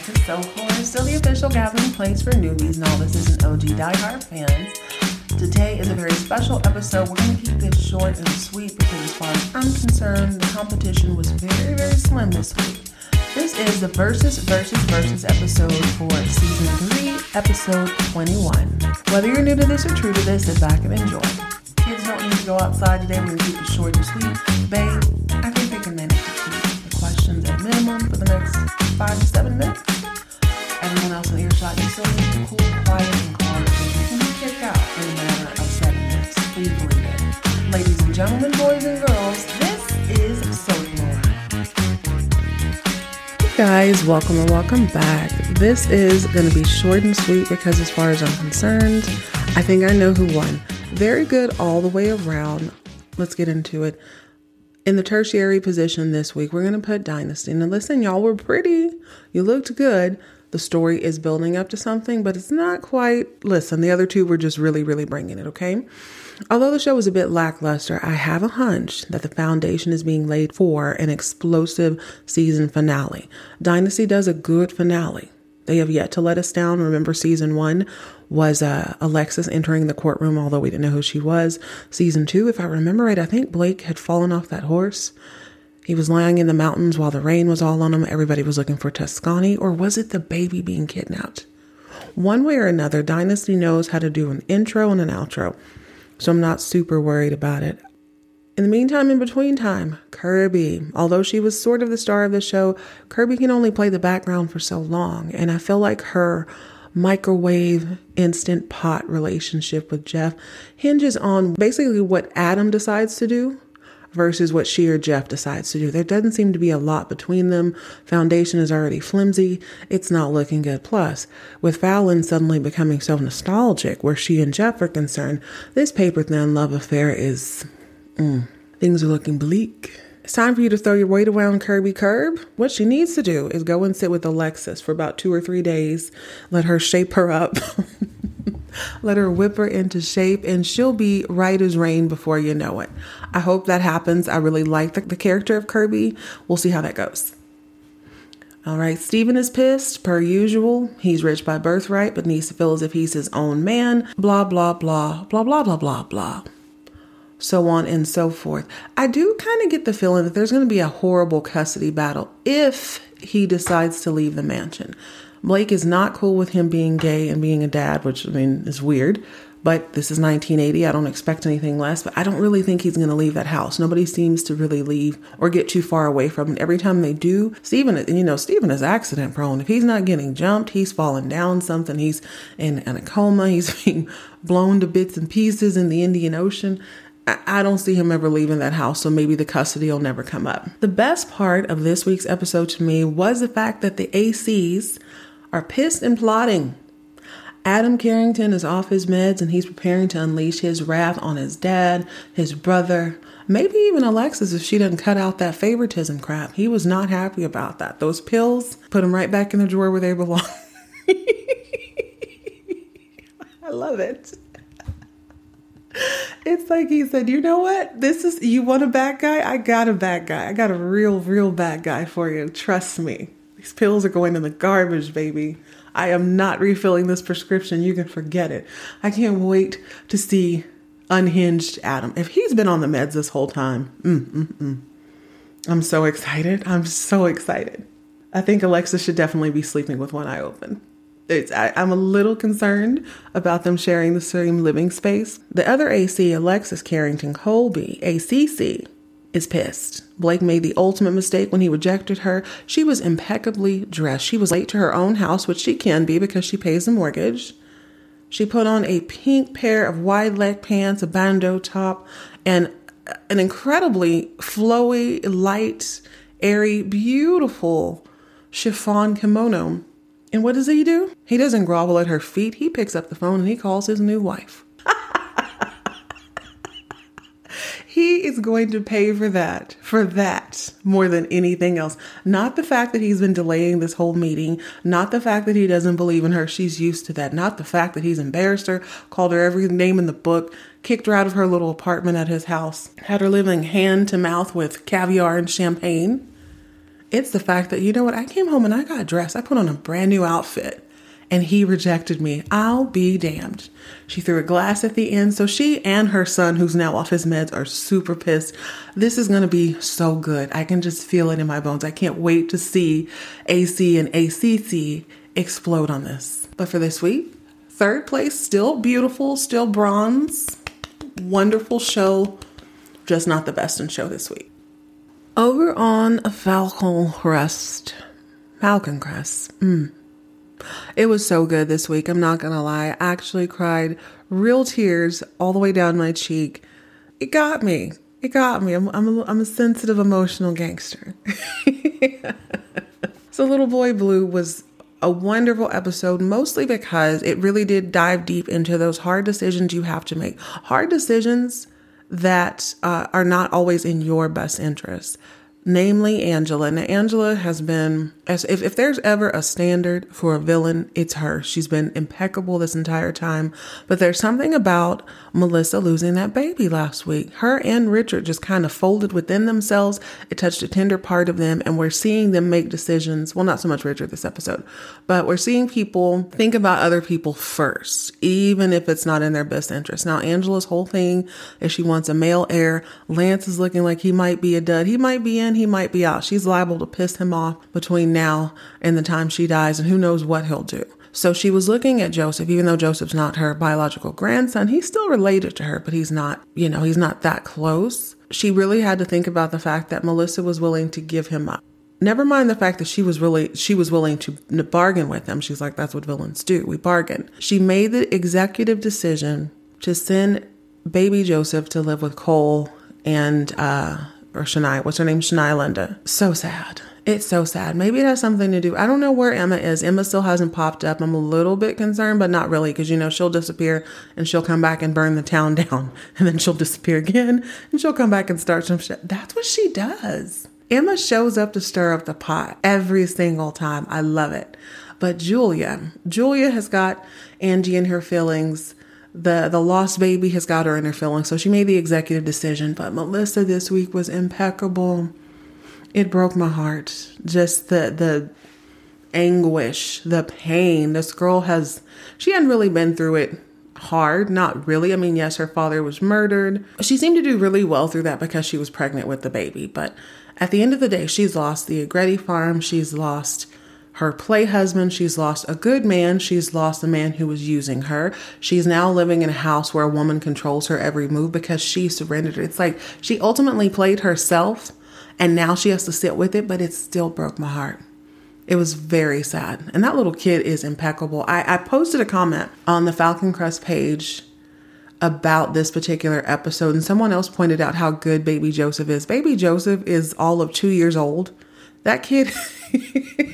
back to Soaplore, still the official gathering place for newbies, novices, and OG diehard fans. Today is a very special episode. We're going to keep this short and sweet because, as far as I'm concerned, the competition was very, very slim this week. This is the Versus Versus Versus episode for season 3, episode 21. Whether you're new to this or true to this, sit back and enjoy. Kids don't need to go outside today. We're going to keep it short and sweet. Babe, I think they can manage to keep the questions at minimum for the next five to seven minutes. Welcome and welcome back. This is going to be short and sweet because, as far as I'm concerned, I think I know who won. Very good all the way around. Let's get into it. In the tertiary position this week, we're going to put Dynasty. Now, listen, y'all were pretty. You looked good. The story is building up to something, but it's not quite. Listen, the other two were just really, really bringing it, okay? Although the show was a bit lackluster, I have a hunch that the foundation is being laid for an explosive season finale. Dynasty does a good finale. They have yet to let us down. Remember, season one was uh, Alexis entering the courtroom, although we didn't know who she was. Season two, if I remember right, I think Blake had fallen off that horse. He was lying in the mountains while the rain was all on him. Everybody was looking for Tuscany, or was it the baby being kidnapped? One way or another, Dynasty knows how to do an intro and an outro, so I'm not super worried about it. In the meantime, in between time, Kirby, although she was sort of the star of the show, Kirby can only play the background for so long. And I feel like her microwave instant pot relationship with Jeff hinges on basically what Adam decides to do versus what she or Jeff decides to do. There doesn't seem to be a lot between them. Foundation is already flimsy. It's not looking good. Plus, with Fallon suddenly becoming so nostalgic where she and Jeff are concerned, this paper thin love affair is Mm. Things are looking bleak. It's time for you to throw your weight around Kirby Curb. What she needs to do is go and sit with Alexis for about two or three days. Let her shape her up. Let her whip her into shape, and she'll be right as rain before you know it. I hope that happens. I really like the, the character of Kirby. We'll see how that goes. All right, Steven is pissed, per usual. He's rich by birthright, but needs to feel as if he's his own man. Blah, blah, blah, blah, blah, blah, blah, blah so on and so forth. I do kind of get the feeling that there's going to be a horrible custody battle if he decides to leave the mansion. Blake is not cool with him being gay and being a dad, which I mean is weird. But this is 1980. I don't expect anything less, but I don't really think he's going to leave that house. Nobody seems to really leave or get too far away from it. Every time they do, Stephen, you know, Steven is accident prone. If he's not getting jumped, he's falling down something, he's in, in a coma, he's being blown to bits and pieces in the Indian Ocean. I don't see him ever leaving that house, so maybe the custody will never come up. The best part of this week's episode to me was the fact that the ACs are pissed and plotting. Adam Carrington is off his meds and he's preparing to unleash his wrath on his dad, his brother, maybe even Alexis if she doesn't cut out that favoritism crap. He was not happy about that. Those pills put him right back in the drawer where they belong. I love it. It's like he said, you know what? This is, you want a bad guy? I got a bad guy. I got a real, real bad guy for you. Trust me. These pills are going in the garbage, baby. I am not refilling this prescription. You can forget it. I can't wait to see unhinged Adam. If he's been on the meds this whole time, mm, mm, mm. I'm so excited. I'm so excited. I think Alexa should definitely be sleeping with one eye open. It's, I, am a little concerned about them sharing the same living space. The other AC, Alexis Carrington Colby, ACC, is pissed. Blake made the ultimate mistake when he rejected her. She was impeccably dressed. She was late to her own house, which she can be because she pays the mortgage. She put on a pink pair of wide leg pants, a bandeau top, and an incredibly flowy, light, airy, beautiful chiffon kimono. And what does he do? He doesn't grovel at her feet. He picks up the phone and he calls his new wife. he is going to pay for that, for that more than anything else. Not the fact that he's been delaying this whole meeting, not the fact that he doesn't believe in her. She's used to that. Not the fact that he's embarrassed her, called her every name in the book, kicked her out of her little apartment at his house, had her living hand to mouth with caviar and champagne. It's the fact that, you know what, I came home and I got dressed. I put on a brand new outfit and he rejected me. I'll be damned. She threw a glass at the end. So she and her son, who's now off his meds, are super pissed. This is going to be so good. I can just feel it in my bones. I can't wait to see AC and ACC explode on this. But for this week, third place, still beautiful, still bronze. Wonderful show, just not the best in show this week. Over on Falcon Crest, Falcon Crest. Mm. It was so good this week. I'm not going to lie. I actually cried real tears all the way down my cheek. It got me. It got me. I'm, I'm, a, I'm a sensitive, emotional gangster. so, Little Boy Blue was a wonderful episode, mostly because it really did dive deep into those hard decisions you have to make. Hard decisions that uh, are not always in your best interest namely Angela. Now, Angela has been, if, if there's ever a standard for a villain, it's her. She's been impeccable this entire time. But there's something about Melissa losing that baby last week. Her and Richard just kind of folded within themselves. It touched a tender part of them, and we're seeing them make decisions. Well, not so much Richard this episode, but we're seeing people think about other people first, even if it's not in their best interest. Now, Angela's whole thing is she wants a male heir. Lance is looking like he might be a dud. He might be in, he might be out. She's liable to piss him off between now and the time she dies, and who knows what he'll do. So she was looking at Joseph, even though Joseph's not her biological grandson, he's still related to her, but he's not, you know, he's not that close. She really had to think about the fact that Melissa was willing to give him up. Never mind the fact that she was really she was willing to bargain with him. She's like, that's what villains do. We bargain. She made the executive decision to send baby Joseph to live with Cole and uh or Shania. What's her name? Shania Linda. So sad. It's so sad. Maybe it has something to do. I don't know where Emma is. Emma still hasn't popped up. I'm a little bit concerned, but not really, because you know she'll disappear and she'll come back and burn the town down, and then she'll disappear again and she'll come back and start some shit. That's what she does. Emma shows up to stir up the pot every single time. I love it. But Julia, Julia has got Angie in her feelings the the lost baby has got her in her feelings. So she made the executive decision but melissa this week was impeccable. It broke my heart. Just the the anguish the pain. This girl has she hadn't really been through it hard not really. I mean yes her father was murdered. She seemed to do really well through that because she was pregnant with the baby but at the end of the day she's lost the agretti farm. She's lost her play husband. She's lost a good man. She's lost a man who was using her. She's now living in a house where a woman controls her every move because she surrendered. It's like she ultimately played herself and now she has to sit with it, but it still broke my heart. It was very sad. And that little kid is impeccable. I, I posted a comment on the Falcon Crest page about this particular episode, and someone else pointed out how good baby Joseph is. Baby Joseph is all of two years old. That kid.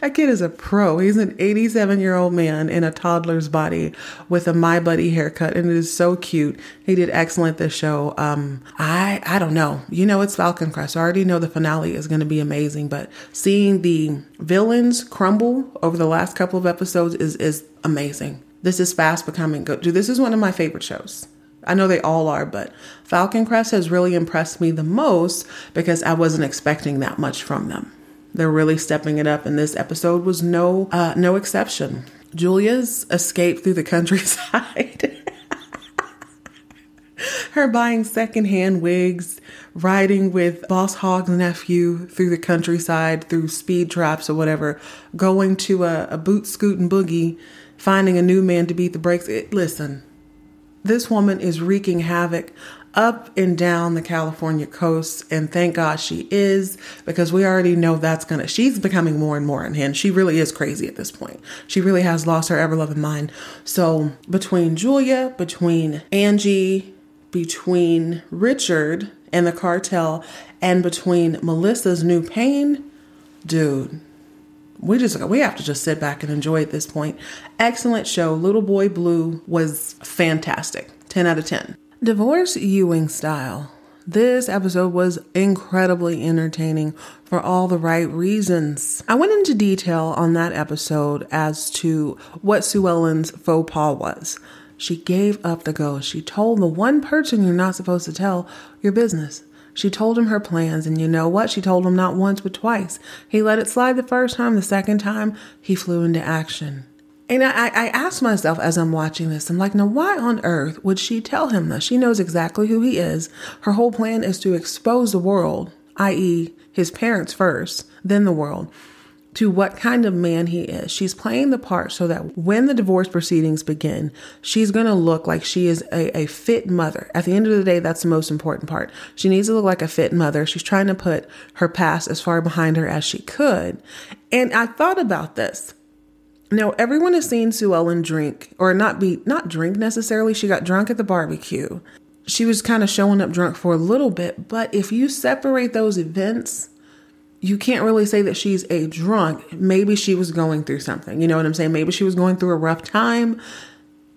that kid is a pro. He's an 87 year old man in a toddler's body with a My Buddy haircut, and it is so cute. He did excellent this show. Um, I I don't know. You know, it's Falcon Crest. I already know the finale is going to be amazing, but seeing the villains crumble over the last couple of episodes is is amazing. This is fast becoming good. Dude, this is one of my favorite shows. I know they all are, but Falcon Crest has really impressed me the most because I wasn't expecting that much from them. They're really stepping it up, and this episode was no uh, no exception. Julia's escape through the countryside. Her buying secondhand wigs, riding with Boss Hogg's nephew through the countryside, through speed traps or whatever, going to a, a boot scoot and boogie, finding a new man to beat the brakes. It, listen, this woman is wreaking havoc up and down the California coast. And thank God she is, because we already know that's gonna, she's becoming more and more unhinged. She really is crazy at this point. She really has lost her ever loving mind. So between Julia, between Angie, between Richard and the cartel, and between Melissa's new pain, dude. We just we have to just sit back and enjoy at this point. Excellent show. Little Boy Blue was fantastic. 10 out of 10. Divorce Ewing style. This episode was incredibly entertaining for all the right reasons. I went into detail on that episode as to what Sue Ellen's faux pas was. She gave up the ghost. She told the one person you're not supposed to tell your business. She told him her plans, and you know what? She told him not once but twice. He let it slide the first time, the second time, he flew into action. And I, I asked myself as I'm watching this, I'm like, now why on earth would she tell him this? She knows exactly who he is. Her whole plan is to expose the world, i.e., his parents first, then the world, to what kind of man he is. She's playing the part so that when the divorce proceedings begin, she's going to look like she is a, a fit mother. At the end of the day, that's the most important part. She needs to look like a fit mother. She's trying to put her past as far behind her as she could. And I thought about this. Now, everyone has seen Sue Ellen drink, or not be, not drink necessarily. She got drunk at the barbecue. She was kind of showing up drunk for a little bit, but if you separate those events, you can't really say that she's a drunk. Maybe she was going through something. You know what I'm saying? Maybe she was going through a rough time.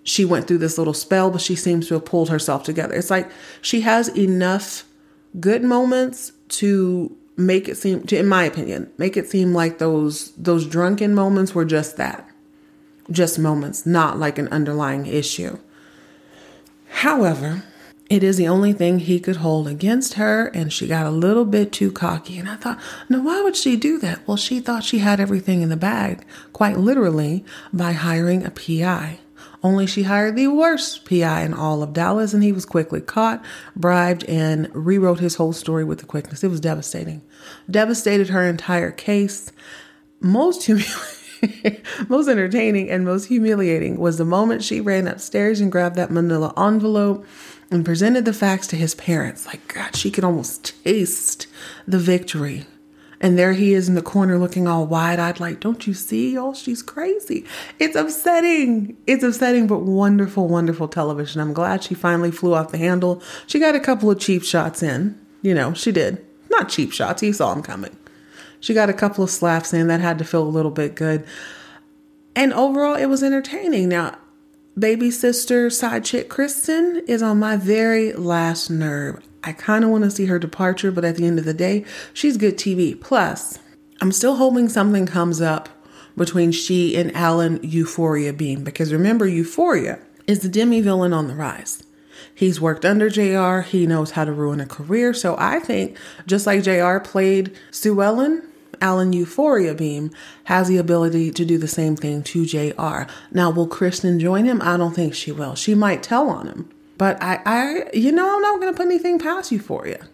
She went through this little spell, but she seems to have pulled herself together. It's like she has enough good moments to make it seem to in my opinion, make it seem like those those drunken moments were just that. Just moments, not like an underlying issue. However, it is the only thing he could hold against her, and she got a little bit too cocky. And I thought, no, why would she do that? Well, she thought she had everything in the bag, quite literally, by hiring a PI. Only she hired the worst PI in all of Dallas, and he was quickly caught, bribed, and rewrote his whole story with the quickness. It was devastating. Devastated her entire case. Most humiliating. most entertaining and most humiliating was the moment she ran upstairs and grabbed that manila envelope and presented the facts to his parents. Like, God, she could almost taste the victory. And there he is in the corner looking all wide eyed, like, don't you see? Oh, she's crazy. It's upsetting. It's upsetting, but wonderful, wonderful television. I'm glad she finally flew off the handle. She got a couple of cheap shots in. You know, she did. Not cheap shots, he saw them coming. She got a couple of slaps in that had to feel a little bit good. And overall, it was entertaining. Now, baby sister side chick Kristin is on my very last nerve. I kind of want to see her departure, but at the end of the day, she's good TV. Plus, I'm still hoping something comes up between she and Alan Euphoria Beam because remember, Euphoria is the demi villain on the rise. He's worked under JR, he knows how to ruin a career. So I think just like JR played Sue Ellen, Alan Euphoria Beam has the ability to do the same thing to JR. Now, will Kristin join him? I don't think she will. She might tell on him. But I, I you know, I'm not going to put anything past Euphoria.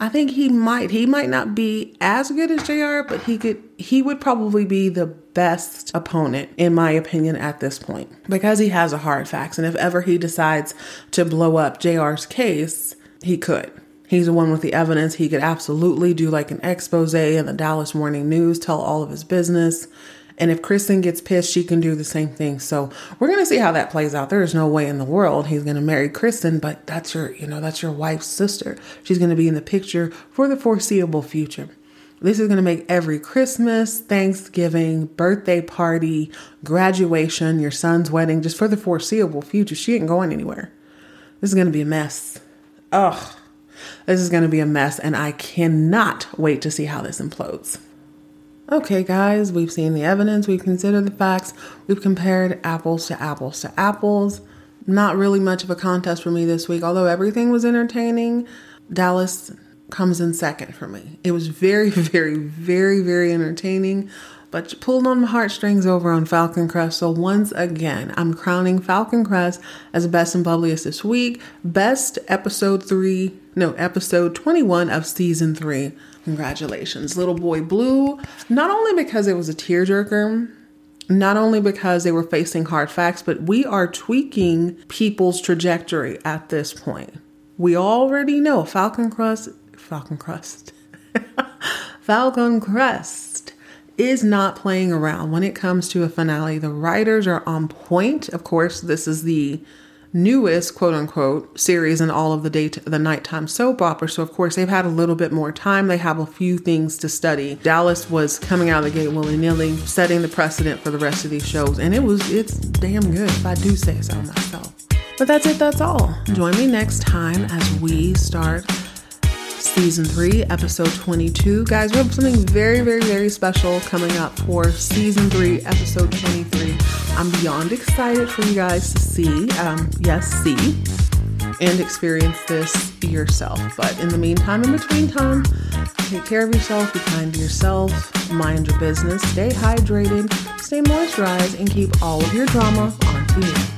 I think he might. He might not be as good as JR, but he could he would probably be the best opponent in my opinion at this point because he has a hard facts and if ever he decides to blow up JR's case, he could. He's the one with the evidence. He could absolutely do like an expose in the Dallas Morning News, tell all of his business. And if Kristin gets pissed, she can do the same thing. So we're going to see how that plays out. There is no way in the world he's going to marry Kristin, but that's your, you know, that's your wife's sister. She's going to be in the picture for the foreseeable future. This is going to make every Christmas, Thanksgiving, birthday party, graduation, your son's wedding, just for the foreseeable future. She ain't going anywhere. This is going to be a mess. Ugh. This is going to be a mess, and I cannot wait to see how this implodes. Okay, guys, we've seen the evidence, we've considered the facts, we've compared apples to apples to apples. Not really much of a contest for me this week, although everything was entertaining. Dallas comes in second for me. It was very, very, very, very entertaining, but pulled on my heartstrings over on Falcon Crest. So once again, I'm crowning Falcon Crest as best and bubbliest this week. Best episode three, no, episode 21 of season three. Congratulations, Little Boy Blue. Not only because it was a tearjerker, not only because they were facing hard facts, but we are tweaking people's trajectory at this point. We already know Falcon Crest, Falcon Crest, Falcon Crest is not playing around when it comes to a finale. The writers are on point. Of course, this is the newest quote unquote series in all of the day the nighttime soap opera so of course they've had a little bit more time. They have a few things to study. Dallas was coming out of the gate willy-nilly setting the precedent for the rest of these shows and it was it's damn good if i do say so myself. But that's it that's all. Join me next time as we start season 3, episode 22. Guys, we have something very, very, very special coming up for season 3, episode 23. I'm beyond excited for you guys to see. Um, yes, see. and experience this yourself. But in the meantime, in between time, take care of yourself, be kind to yourself, mind your business, stay hydrated, stay moisturized, and keep all of your drama onto you.